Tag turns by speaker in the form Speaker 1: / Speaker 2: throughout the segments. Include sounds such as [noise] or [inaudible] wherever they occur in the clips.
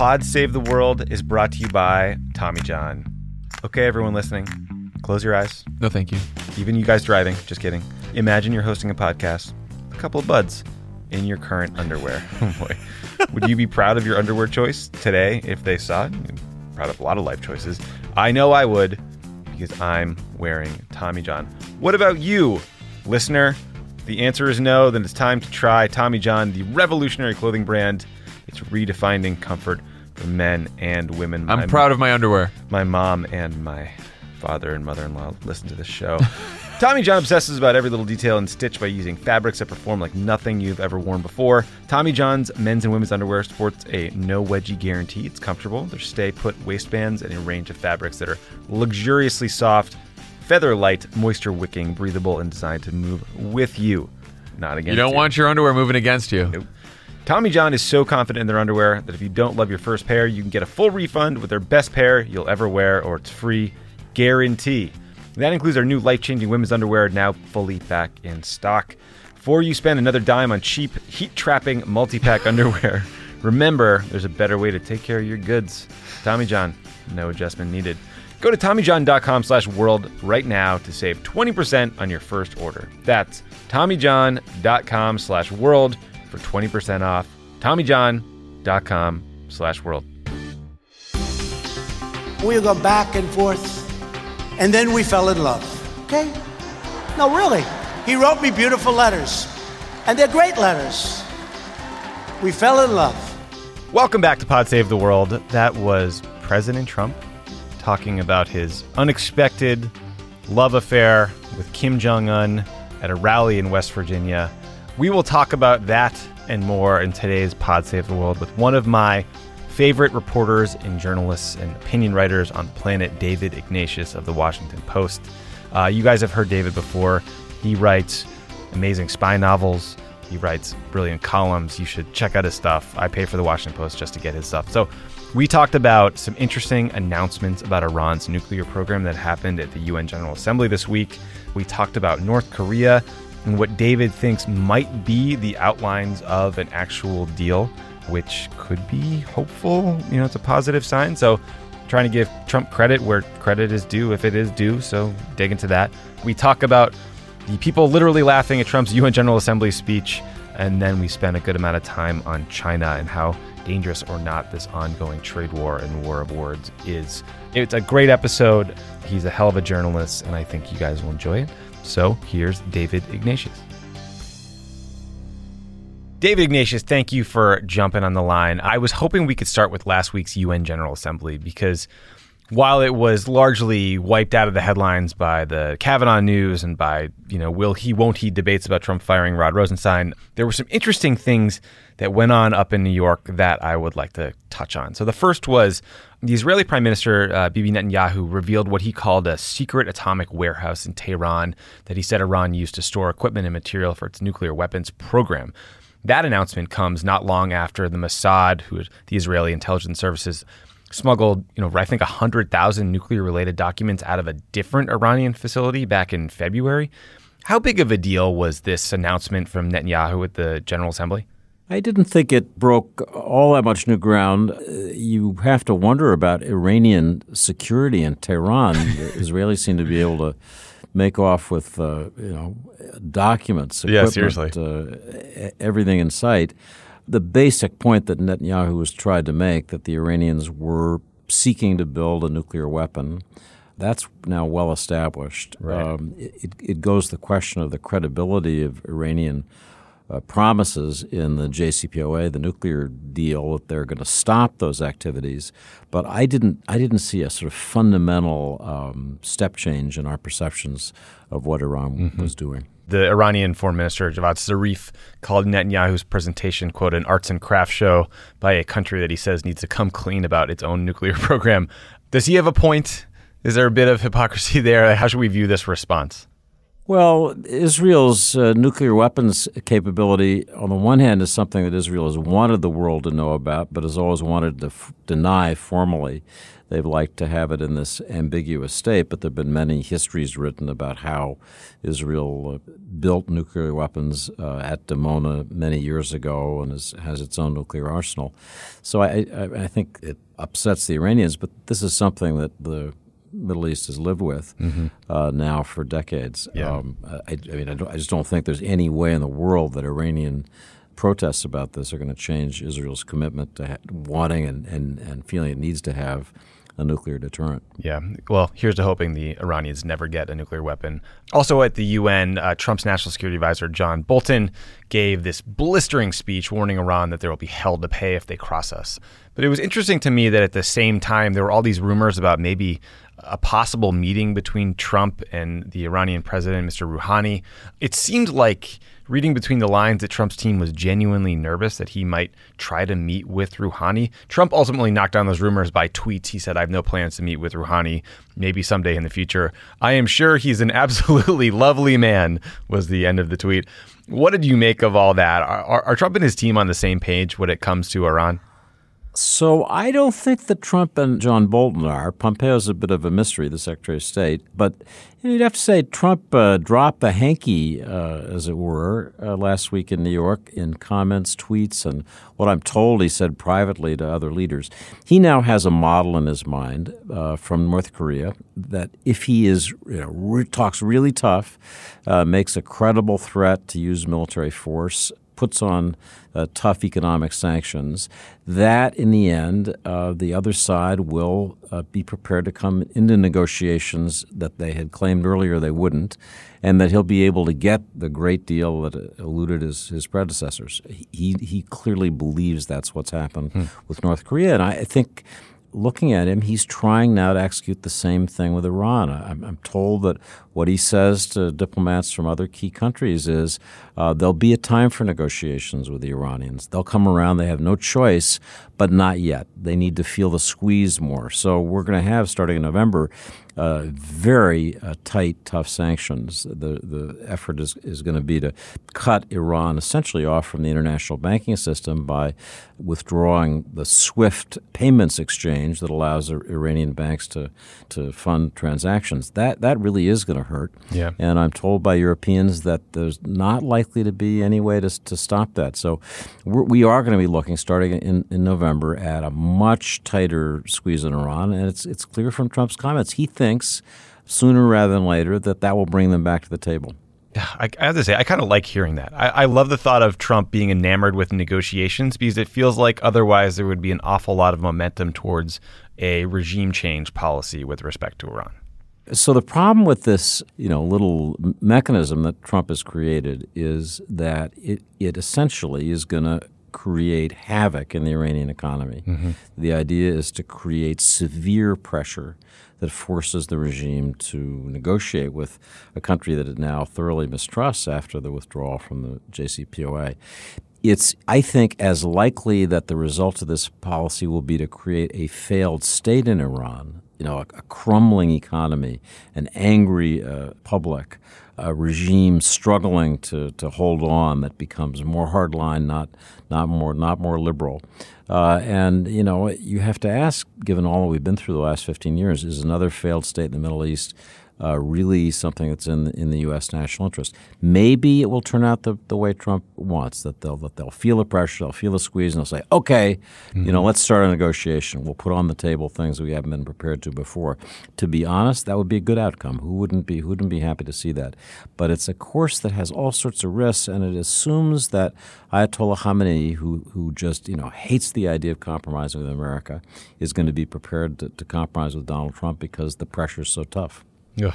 Speaker 1: Pod Save the World is brought to you by Tommy John. Okay, everyone listening, close your eyes.
Speaker 2: No, thank you.
Speaker 1: Even you guys driving, just kidding. Imagine you're hosting a podcast, a couple of buds in your current underwear. [laughs] Oh boy. Would you be proud of your underwear choice today if they saw it? Be proud of a lot of life choices. I know I would because I'm wearing Tommy John. What about you, listener? The answer is no, then it's time to try Tommy John, the revolutionary clothing brand. It's redefining comfort for men and women.
Speaker 2: I'm
Speaker 1: My-
Speaker 2: proud of my underwear.
Speaker 1: my mom and my father and mother-in-law listen to this show. [laughs] Tommy John obsesses about every little detail in Stitch by using fabrics that perform like nothing you've ever worn before. Tommy John's men's and women's underwear sports a no wedgie guarantee. It's comfortable. There's stay put waistbands and a range of fabrics that are luxuriously soft, feather light, moisture wicking, breathable, and designed to move with you, not against
Speaker 2: You You don't want your underwear moving against you.
Speaker 1: Nope. Tommy John is so confident in their underwear that if you don't love your first pair, you can get a full refund with their best pair you'll ever wear, or it's free guarantee. That includes our new life changing women's underwear, now fully back in stock. Before you spend another dime on cheap, heat trapping multi pack [laughs] underwear, remember there's a better way to take care of your goods. Tommy John, no adjustment needed. Go to TommyJohn.com slash world right now to save 20% on your first order. That's TommyJohn.com slash world for 20% off. TommyJohn.com slash world.
Speaker 3: We would go back and forth, and then we fell in love. Okay? No, really. He wrote me beautiful letters, and they're great letters. We fell in love.
Speaker 1: Welcome back to Pod Save the World. That was President Trump talking about his unexpected love affair with Kim Jong un at a rally in West Virginia. We will talk about that and more in today's Pod Save the World with one of my favorite reporters and journalists and opinion writers on the planet, David Ignatius of the Washington Post. Uh, you guys have heard David before. He writes amazing spy novels. He writes brilliant columns. You should check out his stuff. I pay for the Washington Post just to get his stuff. So, we talked about some interesting announcements about Iran's nuclear program that happened at the UN General Assembly this week. We talked about North Korea and what David thinks might be the outlines of an actual deal, which could be hopeful. You know, it's a positive sign. So, trying to give Trump credit where credit is due, if it is due. So, dig into that. We talk about the people literally laughing at Trump's UN General Assembly speech. And then we spend a good amount of time on China and how dangerous or not this ongoing trade war and war of words is. It's a great episode. He's a hell of a journalist, and I think you guys will enjoy it. So here's David Ignatius. David Ignatius, thank you for jumping on the line. I was hoping we could start with last week's UN General Assembly because while it was largely wiped out of the headlines by the Kavanaugh news and by, you know, will he, won't he debates about Trump firing Rod Rosenstein, there were some interesting things that went on up in New York that I would like to touch on. So the first was the Israeli Prime Minister uh, Bibi Netanyahu revealed what he called a secret atomic warehouse in Tehran that he said Iran used to store equipment and material for its nuclear weapons program. That announcement comes not long after the Mossad, who the Israeli intelligence services, smuggled, you know, I think 100,000 nuclear related documents out of a different Iranian facility back in February. How big of a deal was this announcement from Netanyahu at the General Assembly?
Speaker 4: I didn't think it broke all that much new ground. Uh, You have to wonder about Iranian security in Tehran. [laughs] the Israelis seem to be able to make off with, uh, you know, documents,
Speaker 1: Yeah,
Speaker 4: equipment, uh, everything in sight. The basic point that Netanyahu has tried to make that the Iranians were seeking to build a nuclear weapon. That's now well established. Um, it, it goes to the question of the credibility of Iranian uh, promises in the JCPOA, the nuclear deal, that they're going to stop those activities. But I didn't, I didn't see a sort of fundamental um, step change in our perceptions of what Iran was doing.
Speaker 1: The Iranian Foreign Minister Javad Zarif called Netanyahu's presentation, quote, an arts and crafts show by a country that he says needs to come clean about its own nuclear [laughs] program. Does he have a point? Is there a bit of hypocrisy there? How should we view this response?
Speaker 4: Well, Israel's uh, nuclear weapons capability, on the one hand, is something that Israel has wanted the world to know about, but has always wanted to f- deny formally. They've liked to have it in this ambiguous state, but there have been many histories written about how Israel uh, built nuclear weapons uh, at Dimona many years ago and is, has its own nuclear arsenal. So I, I, I think it upsets the Iranians, but this is something that the Middle East has lived with mm-hmm. uh, now for decades.
Speaker 1: Yeah.
Speaker 4: Um, I, I, mean, I, I, just don't think there's any way in the world that Iranian protests about this are going to change Israel's commitment to ha- wanting and, and, and feeling it needs to have a nuclear deterrent.
Speaker 1: Yeah. Well, here's to hoping the Iranians never get a nuclear weapon. Also at the UN, uh, Trump's national security advisor, John Bolton, gave this blistering speech warning Iran that there will be hell to pay if they cross us. But it was interesting to me that at the same time, there were all these rumors about maybe a possible meeting between Trump and the Iranian president, Mr. Rouhani. It seemed like reading between the lines that Trump's team was genuinely nervous that he might try to meet with Rouhani. Trump ultimately knocked down those rumors by tweets. He said, I have no plans to meet with Rouhani, maybe someday in the future. I am sure he's an [laughs] absolutely lovely man, was the end of the tweet. What did you make of all that? Are, are, Trump and his team on the same page when it comes to Iran?
Speaker 4: So I don't think that Trump and John Bolton are. Pompeo's a bit of a mystery, the Secretary of State. But you'd have to say Trump uh, dropped the hanky, uh, as it were, uh, last week in New York in comments, tweets, and what I'm told he said privately to other leaders. He now has a model in his mind uh, from North Korea that if he is you know, re- talks really tough, uh, makes a credible threat to use military force, puts on uh, tough economic sanctions, that in the end, uh, the other side will uh, be prepared to come into negotiations that they had claimed earlier they wouldn't, and that he'll be able to get the great deal that eluded his, his predecessors. He, he clearly believes that's what's happened hmm. with North Korea. And I think looking at him, he's trying now to execute the same thing with Iran. I'm, I'm told that what he says to diplomats from other key countries is uh, there'll be a time for negotiations with the Iranians. They'll come around. They have no choice, but not yet. They need to feel the squeeze more. So we're going to have, starting in November, uh, very uh, tight, tough sanctions. The the effort is, is going to be to cut Iran essentially off from the international banking system by withdrawing the SWIFT payments exchange that allows Iranian banks to to fund transactions. That that really is going to hurt.
Speaker 1: Yeah.
Speaker 4: And I'm told by Europeans that there's not likely to be any way to to stop that. So we're, we are going to be looking starting in, in November at a much tighter squeeze on Iran, and it's it's clear from Trump's comments he thinks thinks sooner rather than later that that will bring them back to the table.
Speaker 1: I, I have to say, I kind of like hearing that. I, I, love the thought of Trump being enamored with negotiations because it feels like otherwise there would be an awful lot of momentum towards a regime change policy with respect to Iran.
Speaker 4: So the problem with this, you know, little mechanism that Trump has created is that it, it essentially is going to create havoc in the Iranian economy. Mm-hmm. The idea is to create severe pressure that forces the regime to negotiate with a country that it now thoroughly mistrusts after the withdrawal from the JCPOA. It's, I think, as likely that the result of this policy will be to create a failed state in Iran, you know, a, a crumbling economy, an angry uh, public, a regime struggling to, to hold on that becomes more hardline, not not more not more liberal. Uh, and you know you have to ask, given all that we've been through the last 15 years, is another failed state in the Middle East uh, really something that's in in the U.S. national interest. Maybe it will turn out the, the way Trump wants that they'll that they'll feel the pressure, they'll feel the squeeze, and they'll say, "Okay, mm-hmm. you know, let's start a negotiation. We'll put on the table things we haven't been prepared to before." To be honest, that would be a good outcome. Who wouldn't be Who wouldn't be happy to see that? But it's a course that has all sorts of risks, and it assumes that Ayatollah Khamenei, who who just you know hates the idea of compromising with America, is going to be prepared to, to compromise with Donald Trump because the pressure is so tough.
Speaker 1: Ugh.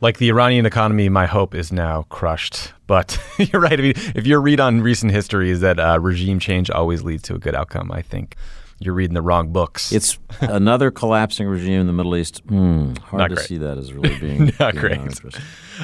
Speaker 1: Like the Iranian economy, my hope is now crushed. But [laughs] you're right. I mean, if your read on recent history is that uh, regime change always leads to a good outcome, I think you're reading the wrong books.
Speaker 4: It's [laughs] another collapsing regime in the Middle East. Mm, hard
Speaker 1: Not
Speaker 4: to
Speaker 1: great.
Speaker 4: see that as really [laughs] being
Speaker 1: not
Speaker 4: being
Speaker 1: great.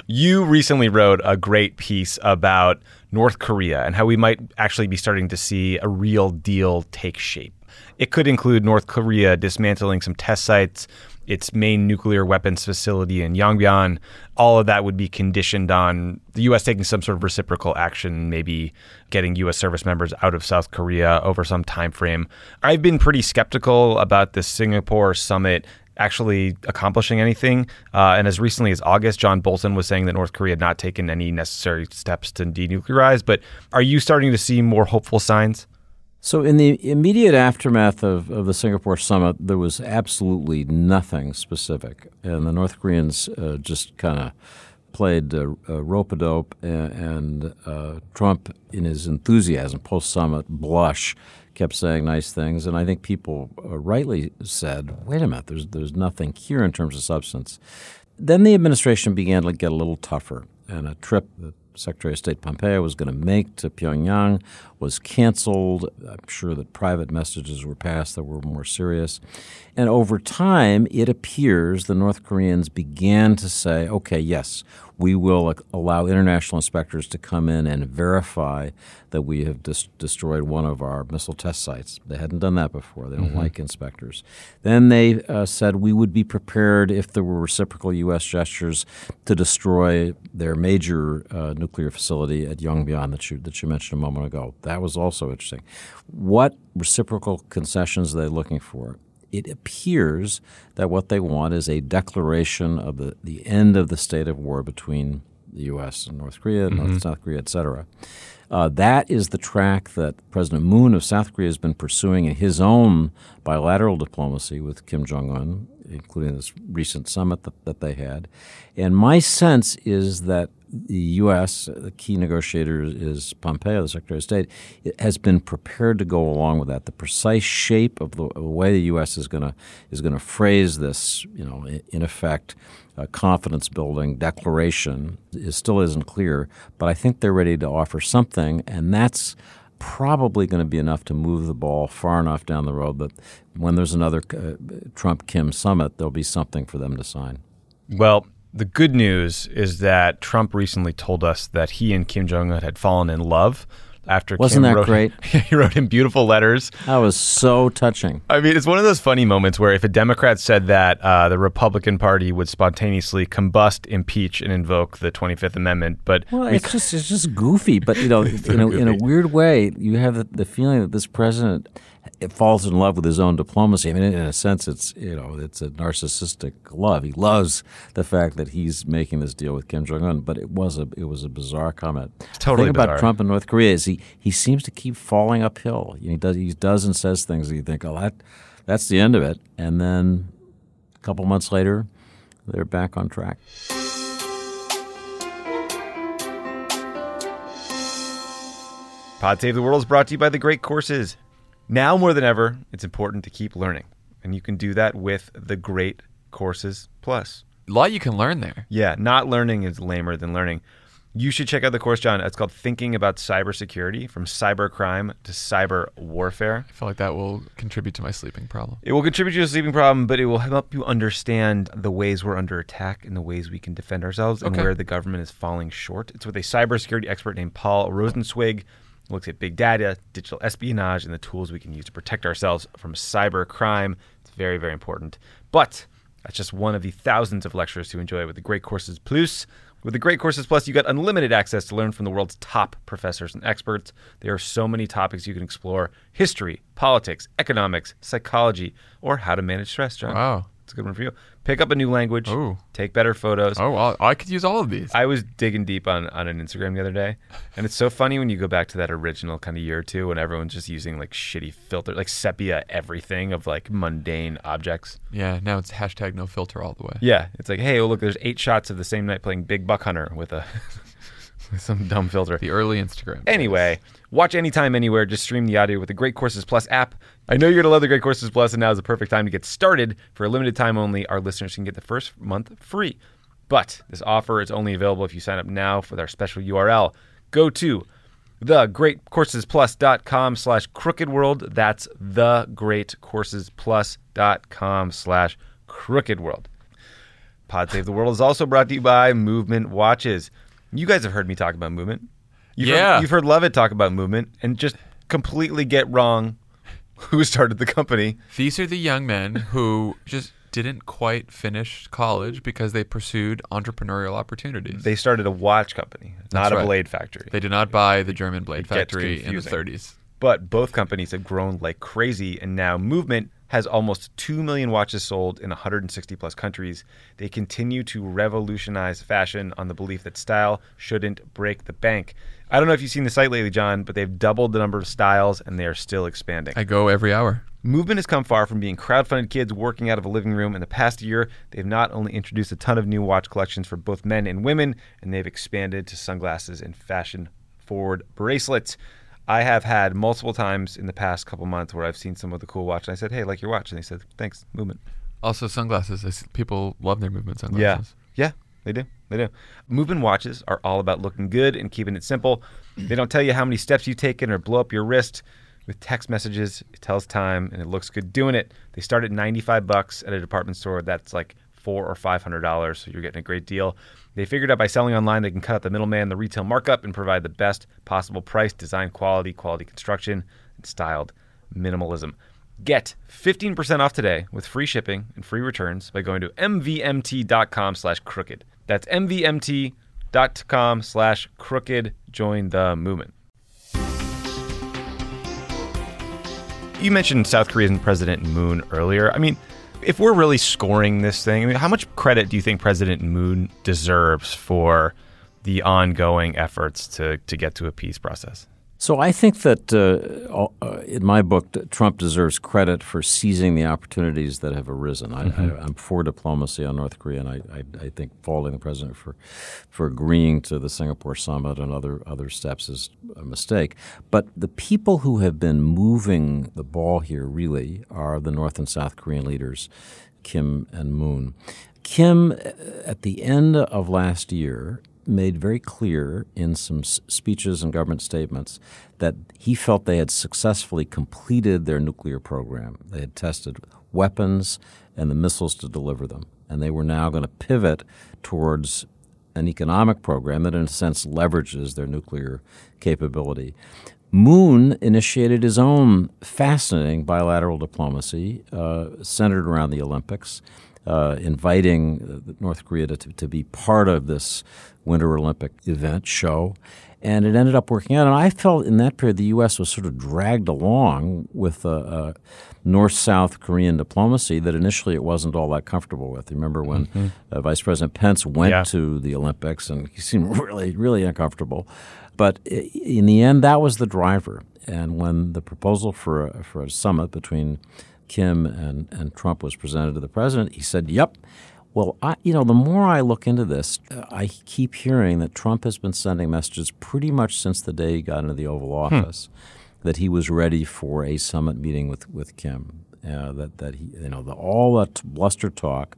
Speaker 1: You recently wrote a great piece about North Korea and how we might actually be starting to see a real deal take shape. It could include North Korea dismantling some test sites, its main nuclear weapons facility in Yongbyon. All of that would be conditioned on the U.S. taking some sort of reciprocal action, maybe getting U.S. service members out of South Korea over some time frame. I've been pretty skeptical about the Singapore summit actually accomplishing anything. Uh, and as recently as August, John Bolton was saying that North Korea had not taken any necessary steps to denuclearize. But are you starting to see more hopeful signs?
Speaker 4: So, in the immediate aftermath of, of the Singapore summit, there was absolutely nothing specific. And the North Koreans uh, just kind of played uh, uh, rope a dope, and, and uh, Trump, in his enthusiasm post summit blush, kept saying nice things. And I think people uh, rightly said, wait a minute, there's, there's nothing here in terms of substance. Then the administration began to get a little tougher, and a trip that Secretary of State Pompeo was going to make to Pyongyang was canceled. I'm sure that private messages were passed that were more serious. And over time, it appears the North Koreans began to say, okay, yes, we will allow international inspectors to come in and verify that we have dis- destroyed one of our missile test sites. They hadn't done that before. They don't mm-hmm. like inspectors. Then they uh, said we would be prepared if there were reciprocal U.S. gestures to destroy their major uh, nuclear facility at Yongbyon that you, that you mentioned a moment ago. That was also interesting. What reciprocal concessions are they looking for? It appears that what they want is a declaration of the, the end of the state of war between the U.S. and North Korea, mm-hmm. North South Korea, et cetera. Uh, that is the track that President Moon of South Korea has been pursuing in his own bilateral diplomacy with Kim Jong un, including this recent summit that, that they had. And my sense is that the U.S., the key negotiator is Pompeo, the Secretary of State, it has been prepared to go along with that. The precise shape of the, way the U.S. is going to is going to phrase this, you know, in effect, a confidence building declaration is still isn't clear. But I think they're ready to offer something, and that's probably going to be enough to move the ball far enough down the road that when there's another uh, Trump Kim summit, there'll be something for them to sign.
Speaker 1: Well, the good news is that Trump recently told us that he and Kim Jong Un had fallen in love after
Speaker 4: wasn't
Speaker 1: Kim
Speaker 4: that
Speaker 1: wrote,
Speaker 4: great? [laughs]
Speaker 1: he wrote him beautiful letters.
Speaker 4: That was so touching.
Speaker 1: I mean, it's one of those funny moments where if a Democrat said that, uh, the Republican Party would spontaneously combust, impeach, and invoke the Twenty Fifth Amendment. But
Speaker 4: well, it's just it's just goofy. But you know, you [laughs] know, in a weird way, you have the, the feeling that this president falls in love with his own diplomacy. I mean, in a sense, it's you know, it's a narcissistic love. He loves the fact that he's making this deal with Kim Jong Un. But it was a it was a bizarre comment.
Speaker 1: It's totally
Speaker 4: the thing
Speaker 1: bizarre.
Speaker 4: about Trump and North Korea is he he seems to keep falling uphill. He does he does and says things that you think, oh, that that's the end of it, and then a couple months later, they're back on track.
Speaker 1: Pod Save the World is brought to you by the Great Courses. Now more than ever, it's important to keep learning, and you can do that with the Great Courses Plus.
Speaker 2: A lot you can learn there.
Speaker 1: Yeah, not learning is lamer than learning. You should check out the course, John. It's called Thinking About Cybersecurity from Cybercrime to Cyber Warfare.
Speaker 2: I feel like that will contribute to my sleeping problem.
Speaker 1: It will contribute to your sleeping problem, but it will help you understand the ways we're under attack and the ways we can defend ourselves and
Speaker 2: Okay.
Speaker 1: where the government is falling short. It's with a cybersecurity expert named Paul Rosenzweig. Looks at big data, digital espionage, and the tools we can use to protect ourselves from cyber crime. It's very, very important. But that's just one of the thousands of lectures to enjoy with the Great Courses Plus. With the Great Courses Plus, you got unlimited access to learn from the world's top professors and experts. There are so many topics you can explore history, politics, economics, psychology, or how to manage stress, John.
Speaker 2: Wow.
Speaker 1: It's a good one for you. Pick up a new language,
Speaker 2: Ooh.
Speaker 1: take better photos.
Speaker 2: Oh, well, I could use all of these.
Speaker 1: I was digging deep on, on an Instagram the other day, and it's so funny when you go back to that original kind of year or two when everyone's just using like shitty filter, like sepia everything of like mundane objects.
Speaker 2: yeah, now it's hashtag no filter all the way.
Speaker 1: Yeah, it's like, hey, oh look, there's eight shots of the same night playing Big Buck Hunter with a [laughs] some dumb filter.
Speaker 2: The early Instagram.
Speaker 1: Anyway, watch anytime, anywhere. Just stream the audio with the Great Courses Plus app. I know you're gonna love the Great Courses Plus, and now is the perfect time to get started. For a limited time only, our listeners can get the first month free. But this offer is only available if you sign up now with our special URL. Go to thegreatcoursesplus.com slash crooked world. That's thegreatcoursesplus.com slash crooked world. Pod Save the World is also brought to you by Movement Watches. You guys have heard me talk about movement. You've
Speaker 2: Yeah.
Speaker 1: Heard, you've heard Lovett talk about movement and just completely get wrong [laughs] who started the company.
Speaker 2: These are the young men who just didn't quite finish college because they pursued entrepreneurial opportunities.
Speaker 1: They started a watch company, not a blade factory.
Speaker 2: They did not buy the German blade
Speaker 1: It
Speaker 2: factory in the 30s.
Speaker 1: But both companies have grown like crazy, and now Movement has almost 2 million watches sold in 160 plus countries. They continue to revolutionize fashion on the belief that style shouldn't break the bank. I don't know if you've seen the site lately, John, but they've doubled the number of styles and they are still expanding.
Speaker 2: I go every hour.
Speaker 1: Movement has come far from being crowdfunded kids working out of a living room. In the past year, they've not only introduced a ton of new watch collections for both men and women, and they've expanded to sunglasses and fashion forward bracelets. I have had multiple times in the past couple months where I've seen some of the cool watch, and I said, "Hey, like your watch," and they said, "Thanks, Movement."
Speaker 2: Also, sunglasses. I see people love their movement sunglasses.
Speaker 1: Yeah, yeah, they do, they do. Movement watches are all about looking good and keeping it simple. They don't tell you how many steps you've taken or blow up your wrist. With text messages, it tells time and it looks good doing it. They start at 95 bucks at a department store. That's like four or five hundred dollars, so you're getting a great deal. They figured out by selling online, they can cut out the middleman, the retail markup, and provide the best possible price, design quality, quality construction, and styled minimalism. Get 15% off today with free shipping and free returns by going to mvmt.com slash crooked. That's mvmt.com slash crooked. Join the movement. You mentioned South Korean President Moon earlier. I mean, if we're really scoring this thing, I mean, how much credit do you think President Moon deserves for the ongoing efforts to, to get to a peace process?
Speaker 4: So I think that uh, uh, in my book, Trump deserves credit for seizing the opportunities that have arisen. I, I, I'm for diplomacy on North Korea, and I, I, I think faulting the president for for agreeing to the Singapore summit and other other steps is a mistake. But the people who have been moving the ball here really are the North and South Korean leaders, Kim and Moon. Kim, uh, at the end of last year, made very clear in some speeches and government statements that he felt they had successfully completed their nuclear program. They had tested weapons and the missiles to deliver them, and they were now going to pivot towards an economic program that, in a sense, leverages their nuclear capability. Moon initiated his own fascinating bilateral diplomacy uh, centered around the Olympics, uh, inviting uh, North Korea to, to be part of this Winter Olympic event show. And it ended up working out. And I felt in that period the U.S. was sort of dragged along with a, a North South Korean diplomacy that initially it wasn't all that comfortable with. You remember when uh, Vice President Pence went
Speaker 1: Yeah.
Speaker 4: to the Olympics and he seemed [laughs] really, really uncomfortable. But in the end, that was the driver. And when the proposal for a, for a summit between Kim and, and Trump was presented to the president, he said, "Yep." Well, I, you know, the more I look into this, uh, I keep hearing that Trump has been sending messages pretty much since the day he got into the Oval Office that he was ready for a summit meeting with with Kim. Uh, that that he, you know, the, all that bluster talk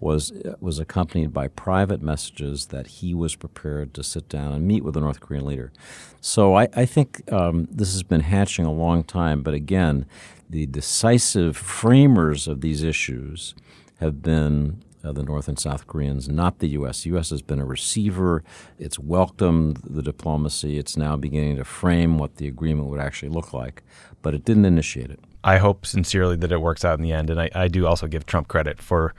Speaker 4: was was accompanied by private messages that he was prepared to sit down and meet with the North Korean leader. So I, I think um, this has been hatching a long time. But again, the decisive framers of these issues have been uh, the North and South Koreans, not the U.S. The U.S. has been a receiver. It's welcomed the diplomacy. It's now beginning to frame what the agreement would actually look like, but it didn't initiate it.
Speaker 1: I hope sincerely that it works out in the end. And I, I do also give Trump credit for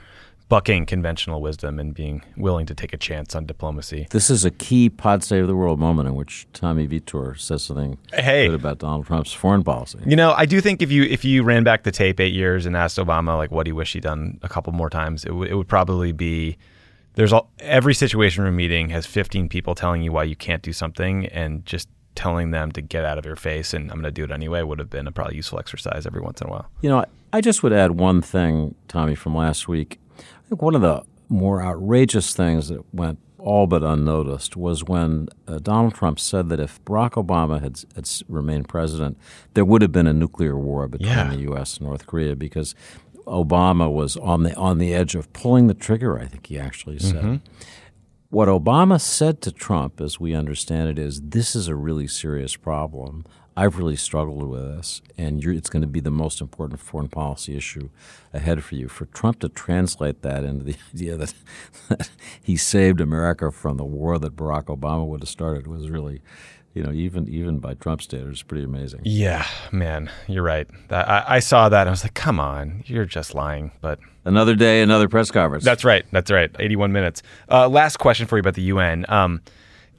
Speaker 1: bucking conventional wisdom and being willing to take a chance on diplomacy.
Speaker 4: This is a key Pod Save the World moment in which Tommy Vitor says something
Speaker 1: Hey.
Speaker 4: good about Donald Trump's foreign policy.
Speaker 1: You know, I do think if you if you ran back the tape eight years and asked Obama like what he wished he'd done a couple more times, it, w- it would probably be there's all, every situation room meeting has 15 people telling you why you can't do something and just telling them to get out of your face and I'm going to do it anyway would have been a probably useful exercise every once in a while.
Speaker 4: You know, I just would add one thing, Tommy, from last week. I think one of the more outrageous things that went all but unnoticed was when uh, Donald Trump said that if Barack Obama had, had remained president, there would have been a nuclear war between
Speaker 1: Yeah.
Speaker 4: the U.S. and North Korea because Obama was on the on the edge of pulling the trigger. I think he actually said. What Obama said to Trump, as we understand it, is this is a really serious problem. I've really struggled with this, and you're, it's going to be the most important foreign policy issue ahead for you. For Trump to translate that into the [laughs] idea that, that he saved America from the war that Barack Obama would have started was really, you know, even even by Trump standards, pretty amazing.
Speaker 1: Yeah, man, you're right. I, I saw that. I was like, come on, you're just lying. But
Speaker 4: Another day, another press conference.
Speaker 1: that's right. That's right. 81 minutes. Uh, last question for you about the UN. Um,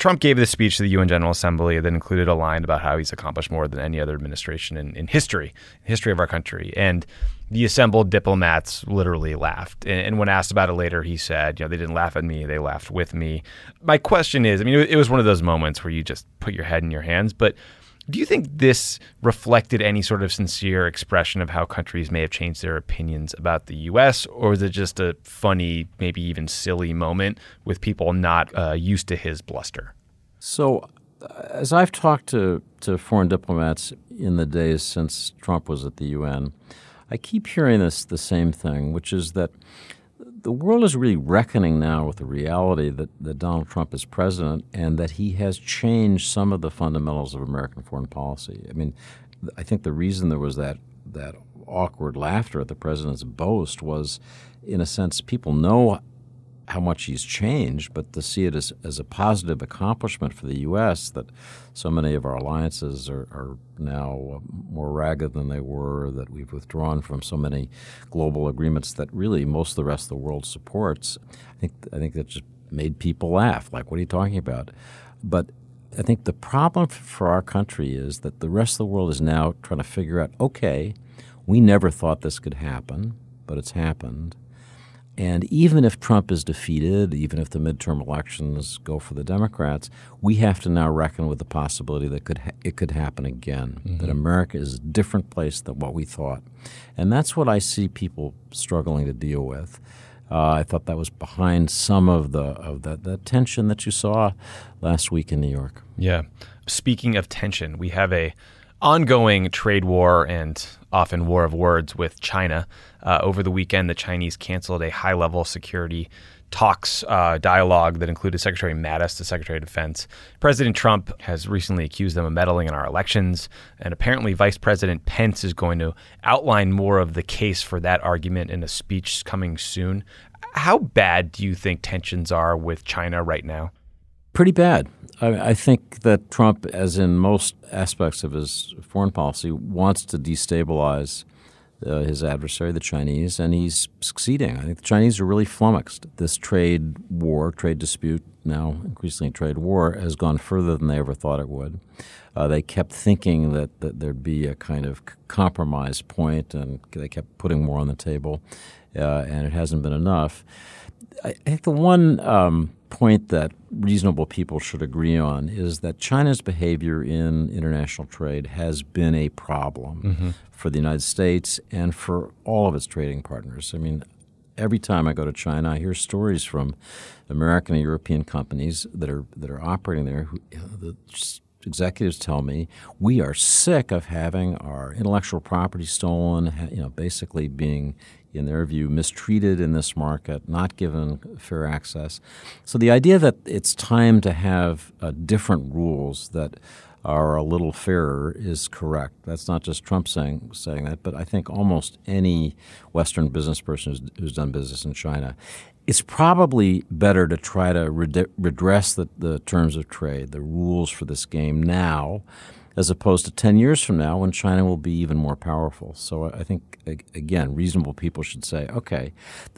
Speaker 1: Trump gave this speech to the UN General Assembly that included a line about how he's accomplished more than any other administration in, in history, history of our country. And the assembled diplomats literally laughed. And, and when asked about it later, he said, you know, they didn't laugh at me, they laughed with me. My question is, I mean, it, it was one of those moments where you just put your head in your hands, but do you think this reflected any sort of sincere expression of how countries may have changed their opinions about the U.S., or is it just a funny, maybe even silly moment with people not uh, used to his bluster?
Speaker 4: So, uh, as I've talked to, to foreign diplomats in the days since Trump was at the UN, I keep hearing this the same thing, which is that the world is really reckoning now with the reality that, that Donald Trump is president and that he has changed some of the fundamentals of American foreign policy. I mean, I think the reason there was that that awkward laughter at the president's boast was, in a sense, people know how much he's changed, but to see it as, as a positive accomplishment for the U.S. that so many of our alliances are, are now uh, more ragged than they were, that we've withdrawn from so many global agreements that really most of the rest of the world supports. I think I think that just made people laugh. Like, what are you talking about? But I think the problem for our country is that the rest of the world is now trying to figure out okay, we never thought this could happen, but it's happened. And even if Trump is defeated, even if the midterm elections go for the Democrats, we have to now reckon with the possibility that could ha- it could happen again. Mm-hmm. That America is a different place than what we thought, and that's what I see people struggling to deal with. Uh, I thought that was behind some of the of the, the tension that you saw last week in New York.
Speaker 1: Yeah. Speaking of tension, we have a ongoing trade war and often war of words with China. Uh, over the weekend, the Chinese canceled a high level security talks uh, dialogue that included Secretary Mattis, the Secretary of Defense. President Trump has recently accused them of meddling in our elections, and apparently Vice President Pence is going to outline more of the case for that argument in a speech coming soon. How bad do you think tensions are with China right now?
Speaker 4: Pretty bad. I, I think that Trump, as in most aspects of his foreign policy, wants to destabilize uh, his adversary, the Chinese, and he's succeeding. I think the Chinese are really flummoxed. This trade war, trade dispute, now increasingly trade war, has gone further than they ever thought it would. Uh, they kept thinking that, that there'd be a kind of compromise point, and they kept putting more on the table, uh, and it hasn't been enough. I, think the one um, point that reasonable people should agree on is that China's behavior in international trade has been a problem mm-hmm. for the United States and for all of its trading partners. I mean, every time I go to China, I hear stories from American and European companies that are that are operating there. Who, you know, the executives tell me we are sick of having our intellectual property stolen. You know, basically being in their view, mistreated in this market, not given fair access. So the idea that it's time to have uh, different rules that are a little fairer is correct. That's not just Trump saying saying that, but I think almost any Western business person who's, who's done business in China. It's probably better to try to redress the, the terms of trade, the rules for this game now, as opposed to 10 years from now when China will be even more powerful. So I think, again, reasonable people should say, okay,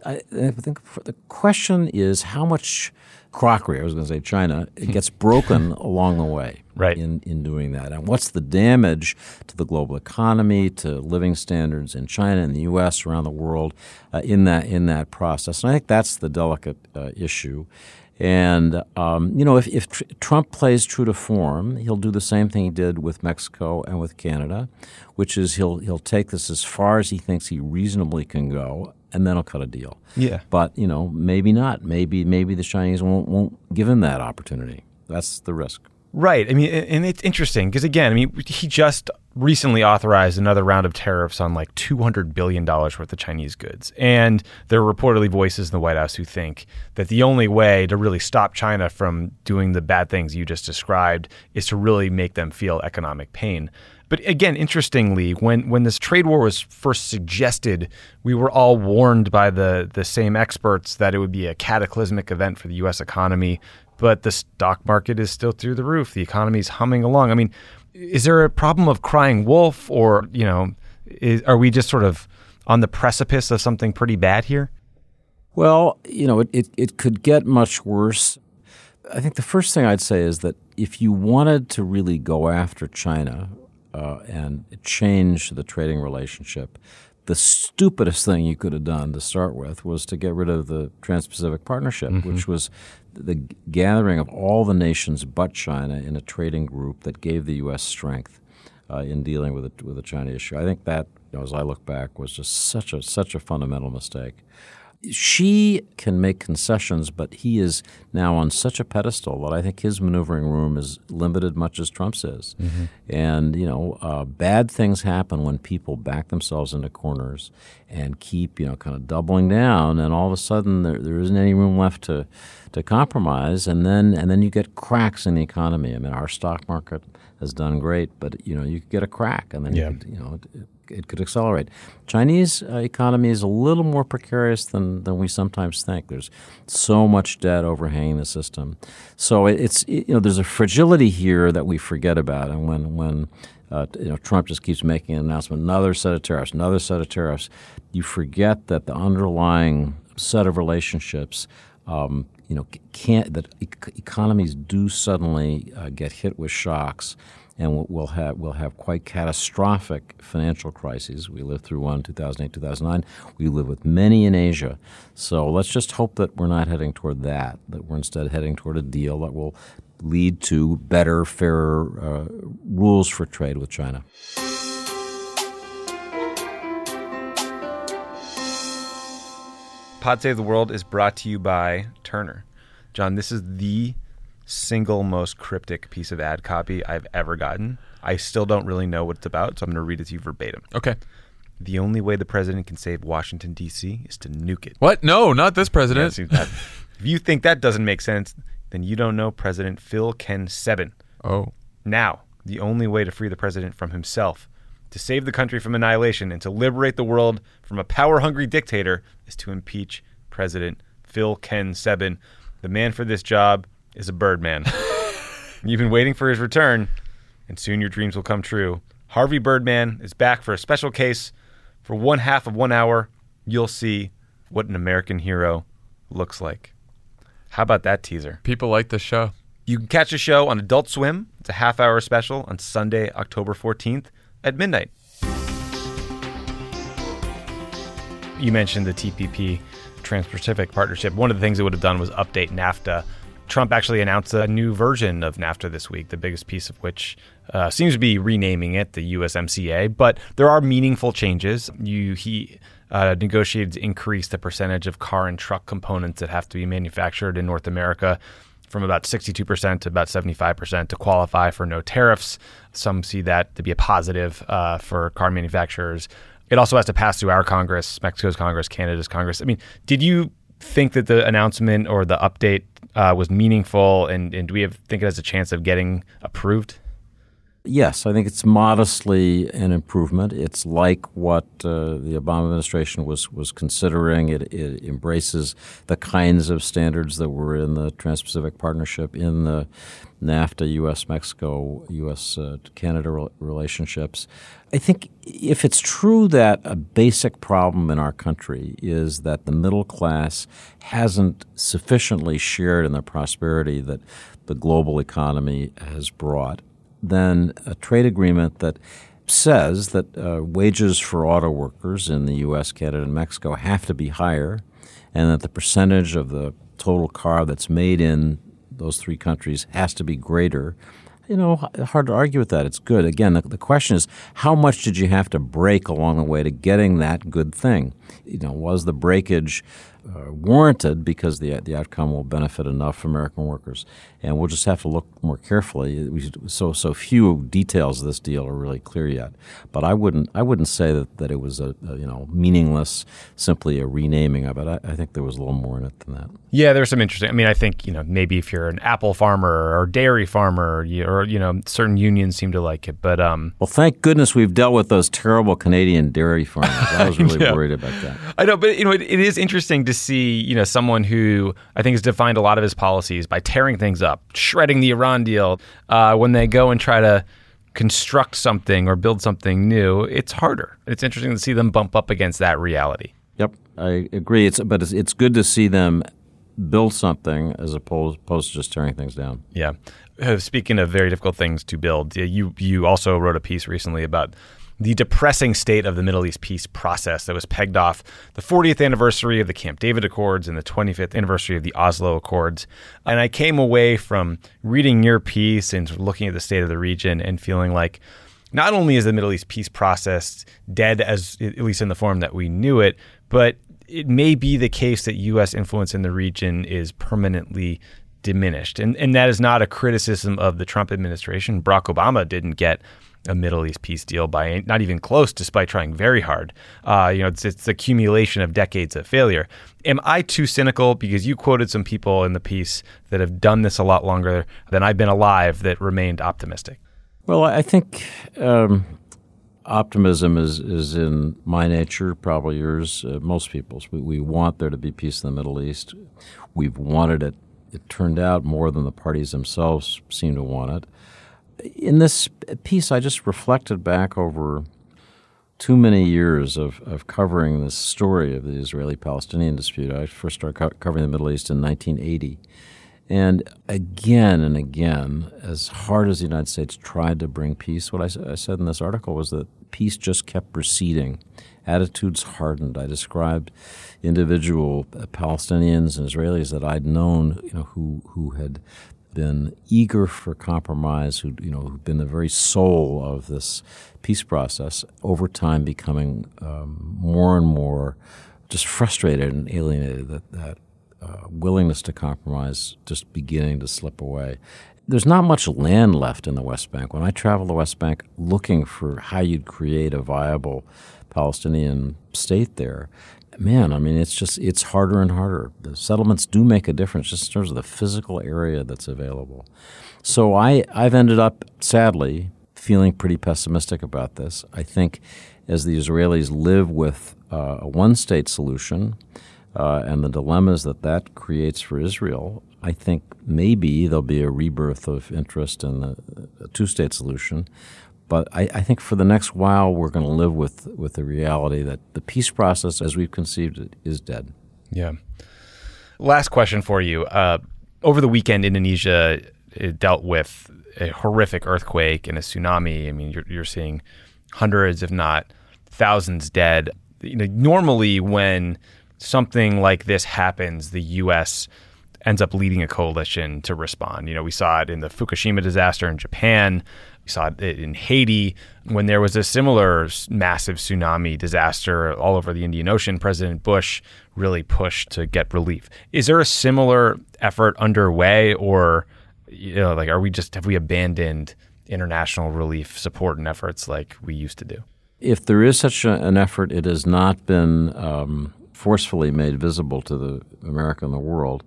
Speaker 4: I, think the question is how much crockery, I was going to say China, gets broken [laughs] along the way
Speaker 1: right.
Speaker 4: in, in doing that. And what's the damage to the global economy, to living standards in China, in the U.S., around the world uh, in, that, in that process? And I think that's the delicate uh, issue. And, um, you know, if, if tr- Trump plays true to form, he'll do the same thing he did with Mexico and with Canada, which is he'll, he'll take this as far as he thinks he reasonably can go, and then he'll cut a deal.
Speaker 1: Yeah.
Speaker 4: But, you know, maybe not. Maybe, maybe the Chinese won't, won't give him that opportunity. That's the risk.
Speaker 1: Right. I mean, and it's interesting because, again, I mean, he just recently authorized another round of tariffs on like $200 billion worth of Chinese goods. And there are reportedly voices in the White House who think that the only way to really stop China from doing the bad things you just described is to really make them feel economic pain. But again, interestingly, when, when this trade war was first suggested, we were all warned by the, the same experts that it would be a cataclysmic event for the U.S. economy but the stock market is still through the roof. The economy is humming along. I mean, is there a problem of crying wolf, or you know, is, are we just sort of on the precipice of something pretty bad here?
Speaker 4: Well, you know, it, it, it could get much worse. I think the first thing I'd say is that if you wanted to really go after China uh, and change the trading relationship, the stupidest thing you could have done to start with was to get rid of the Trans Pacific Partnership, mm-hmm. which was the gathering of all the nations but China in a trading group that gave the U.S. strength uh, in dealing with the, with the China issue. I think that, you know, as I look back, was just such a such a fundamental mistake. Xi can make concessions, but he is now on such a pedestal that I think his maneuvering room is limited, much as Trump's is. Mm-hmm. And you know, uh, bad things happen when people back themselves into corners and keep you know kind of doubling down, and all of a sudden there, there isn't any room left to to compromise, and then and then you get cracks in the economy. I mean, our stock market has done great, but you know you could get a crack, and then yeah. you, could, you know it, it, could accelerate. Chinese uh, economy is a little more precarious than than we sometimes think. There's so much debt overhanging the system, so it, it's it, you know there's a fragility here that we forget about, and when when uh, you know, Trump just keeps making an announcement, another set of tariffs, another set of tariffs. You forget that the underlying set of relationships um, you know, can't that economies do suddenly uh, get hit with shocks, and we'll have we'll have quite catastrophic financial crises. We lived through one, 2008, 2009. We live with many in Asia. So let's just hope that we're not heading toward that. That we're instead heading toward a deal that will lead to better, fairer uh, rules for trade with China.
Speaker 1: Pod Save the World is brought to you by Turner. John, this is the single most cryptic piece of ad copy I've ever gotten. I still don't really know what it's about, so I'm going to read it to you verbatim.
Speaker 2: Okay.
Speaker 1: The only way the president can save Washington, D.C. is to nuke it.
Speaker 2: What? No, not this president.
Speaker 1: Yeah, that, if you think that doesn't make sense, then you don't know President Phil Ken Sebben.
Speaker 2: Oh.
Speaker 1: Now, the only way to free the president from himself to save the country from annihilation and to liberate the world from a power hungry dictator is to impeach President Phil Ken Sebben. The man for this job is a Birdman. [laughs] You've been waiting for his return, and soon your dreams will come true. Harvey Birdman is back for a special case. For one half of one hour, you'll see what an American hero looks like. How about that teaser?
Speaker 2: People like the show.
Speaker 1: You can catch the show on Adult Swim. It's a half hour special on Sunday, October 14th at midnight. You mentioned the TPP, Trans Pacific Partnership. One of the things it would have done was update NAFTA. Trump actually announced a new version of NAFTA this week, the biggest piece of which uh, seems to be renaming it the USMCA. But there are meaningful changes. You he uh, negotiated to increase the percentage of car and truck components that have to be manufactured in North America from about 62% to about 75% to qualify for no tariffs. Some see that to be a positive uh, for car manufacturers. It also has to pass through our Congress, Mexico's Congress, Canada's Congress. I mean, did you think that the announcement or the update uh, was meaningful, and, and do we have, think it has a chance of getting approved?
Speaker 4: Yes, I think it's modestly an improvement. It's like what uh, the Obama administration was was considering. It, it, embraces the kinds of standards that were in the Trans-Pacific Partnership, in the NAFTA, U.S. Mexico, U.S. Uh, Canada relationships. I think if it's true that a basic problem in our country is that the middle class hasn't sufficiently shared in the prosperity that the global economy has brought then a trade agreement that says that uh, wages for auto workers in the U.S., Canada, and Mexico have to be higher, and that the percentage of the total car that's made in those three countries has to be greater. You know, hard to argue with that. It's good. Again, the, the question is how much did you have to break along the way to getting that good thing? You know, was the breakage uh, warranted because the the outcome will benefit enough American workers, and we'll just have to look more carefully. We, so so few details of this deal are really clear yet, but I wouldn't I wouldn't say that, that it was a, a you know meaningless, simply a renaming of it. I, I, think there was a little more in it than that.
Speaker 1: Yeah, there's some interesting. I mean, I think you know maybe if you're an apple farmer or dairy farmer or or you know, certain unions seem to like it. But um,
Speaker 4: well, thank goodness we've dealt with those terrible Canadian dairy farmers. I [laughs] was really yeah. worried about that.
Speaker 1: I know, but you know, it, it is interesting to see you know someone who I think has defined a lot of his policies by tearing things up, shredding the Iran deal. Uh, when they go and try to construct something or build something new, it's harder. It's interesting to see them bump up against that reality.
Speaker 4: Yep, I agree. It's but it's, it's good to see them build something as opposed, opposed to just tearing things down.
Speaker 1: Yeah. Uh, speaking of very difficult things to build, you you also wrote a piece recently about the depressing state of the Middle East peace process that was pegged off the 40th anniversary of the Camp David Accords and the 25th anniversary of the Oslo Accords. And I came away from reading your piece and looking at the state of the region and feeling like not only is the Middle East peace process dead, as at least in the form that we knew it, but it may be the case that U.S. influence in the region is permanently diminished. And, and that is not a criticism of the Trump administration. Barack Obama didn't get a Middle East peace deal by not even close, despite trying very hard. Uh, you know, it's, it's accumulation of decades of failure. Am I too cynical because you quoted some people in the piece that have done this a lot longer than I've been alive that remained optimistic?
Speaker 4: Well, I think um, optimism is, is in my nature, probably yours, uh, most people's. We, we want there to be peace in the Middle East. We've wanted it. It turned out more than the parties themselves seem to want it. In this piece, I just reflected back over too many years of, of covering this story of the Israeli Palestinian dispute. I first started co- covering the Middle East in 1980. And again and again, as hard as the United States tried to bring peace, what I, I, said in this article was that peace just kept receding. Attitudes hardened. I described individual uh, Palestinians and Israelis that I'd known, you know, who who had been eager for compromise, who you know, who'd been the very soul of this peace process. Over time, becoming um, more and more just frustrated and alienated that that uh, willingness to compromise just beginning to slip away. There's not much land left in the West Bank. When I travel the West Bank looking for how you'd create a viable Palestinian state there, man, I mean, it's just it's harder and harder. The settlements do make a difference just in terms of the physical area that's available. So I I've ended up sadly feeling pretty pessimistic about this. I think as the Israelis live with uh, a one-state solution uh, and the dilemmas that that creates for Israel, I think maybe there'll be a rebirth of interest in the, a two-state solution. But I, I, think for the next while, we're going to live with with the reality that the peace process, as we've conceived it, is dead.
Speaker 1: Yeah. Last question for you. Uh, over the weekend, Indonesia dealt with a horrific earthquake and a tsunami. I mean, you're, you're seeing hundreds, if not thousands, dead. You know, normally when something like this happens, the U.S. ends up leading a coalition to respond. You know, we saw it in the Fukushima disaster in Japan. We saw it in Haiti when there was a similar massive tsunami disaster all over the Indian Ocean. President Bush really pushed to get relief. Is there a similar effort underway, or you know, like, are we just have we abandoned international relief support and efforts like we used to do?
Speaker 4: If there is such a, an effort, it has not been um, forcefully made visible to the America and the world.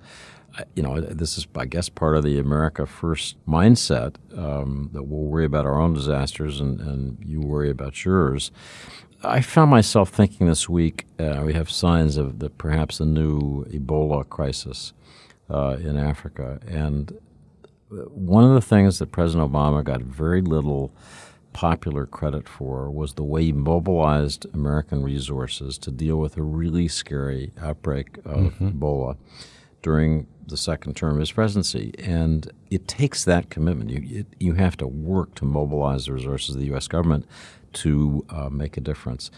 Speaker 4: You know, this is, I guess, part of the America First mindset um, that we'll worry about our own disasters and, and you worry about yours. I found myself thinking this week uh, we have signs of the perhaps a new Ebola crisis uh, in Africa, and uh, one of the things that President Obama got very little popular credit for was the way he mobilized American resources to deal with a really scary outbreak of mm-hmm. Ebola during the second term of his presidency. And it takes that commitment. You, it, you have to work to mobilize the resources of the U.S. government to uh, make a difference.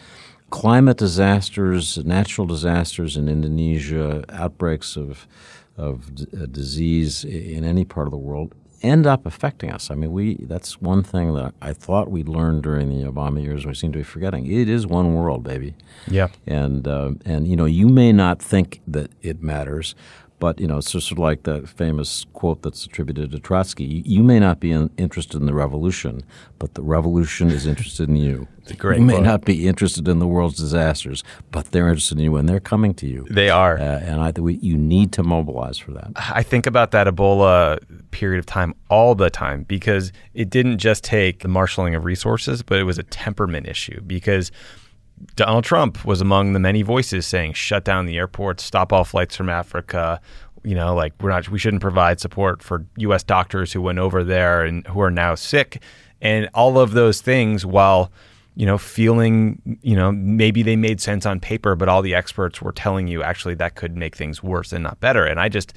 Speaker 4: Climate disasters, natural disasters in Indonesia, outbreaks of of d- uh, disease in any part of the world end up affecting us. I mean, we that's one thing that I thought we'd learned during the Obama years. We seem to be forgetting. It is one world, baby.
Speaker 1: Yeah.
Speaker 4: And uh, and you know, you may not think that it matters, But you know, it's just sort of like that famous quote that's attributed to Trotsky: "You, may not be in, interested in the revolution, but the revolution is interested in you.
Speaker 1: It's a great
Speaker 4: You may
Speaker 1: quote.
Speaker 4: not be interested in the world's disasters, but they're interested in you, and they're coming to you.
Speaker 1: They are.
Speaker 4: uh, and I we, you need to mobilize for that.
Speaker 1: I think about that Ebola period of time all the time because it didn't just take the marshaling of resources, but it was a temperament issue because Donald Trump was among the many voices saying shut down the airports, stop all flights from Africa. You know, like we're not, we shouldn't provide support for U.S. doctors who went over there and who are now sick, and all of those things. While you know, feeling, you know, maybe they made sense on paper, but all the experts were telling you actually that could make things worse and not better. And I just,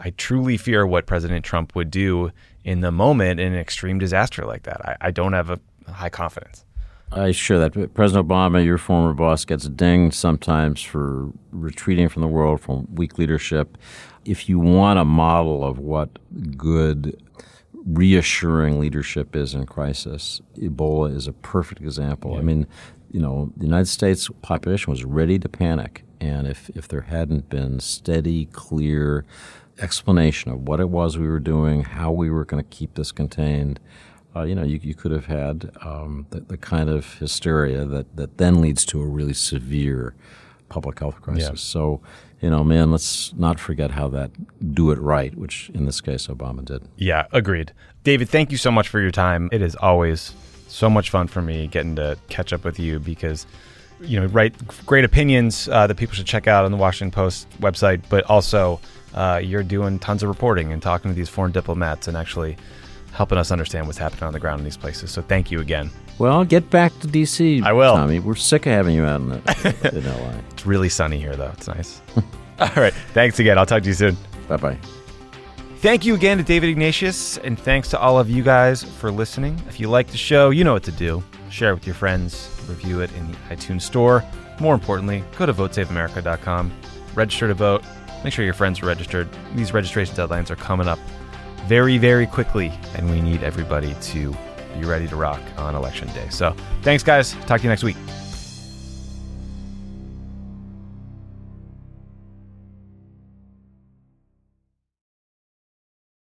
Speaker 1: I truly fear what President Trump would do in the moment in an extreme disaster like that. I, I don't have a high confidence.
Speaker 4: I share that. President Obama, your former boss, gets dinged sometimes for retreating from the world, from weak leadership. If you want a model of what good, reassuring leadership is in crisis, Ebola is a perfect example. I mean, you know, the United States population was ready to panic. And if, if there hadn't been steady, clear explanation of what it was we were doing, how we were going to keep this contained, uh, you know, you, you could have had um, the, the kind of hysteria that, that then leads to a really severe public health crisis.
Speaker 1: Yeah.
Speaker 4: So, you know, man, let's not forget how that do it right, which in this case Obama did.
Speaker 1: Yeah, agreed. David, thank you so much for your time. It is always so much fun for me getting to catch up with you because you know write great opinions uh, that people should check out on the Washington Post website, but also uh, you're doing tons of reporting and talking to these foreign diplomats and actually helping us understand what's happening on the ground in these places. So thank you again.
Speaker 4: Well, get back to D.C.
Speaker 1: I will.
Speaker 4: Tommy. We're sick of having you out in, the, [laughs] in L.A.
Speaker 1: It's really sunny here, though. It's nice. [laughs] All right. Thanks again. I'll talk to you soon.
Speaker 4: Bye bye.
Speaker 1: Thank you again to David Ignatius, and thanks to all of you guys for listening. If you like the show, you know what to do. Share it with your friends, review it in the iTunes Store. More importantly, go to votesaveamerica.com, register to vote, make sure your friends are registered. These registration deadlines are coming up very, very quickly, and we need everybody to be ready to rock on election day. So thanks, guys. Talk to you next week.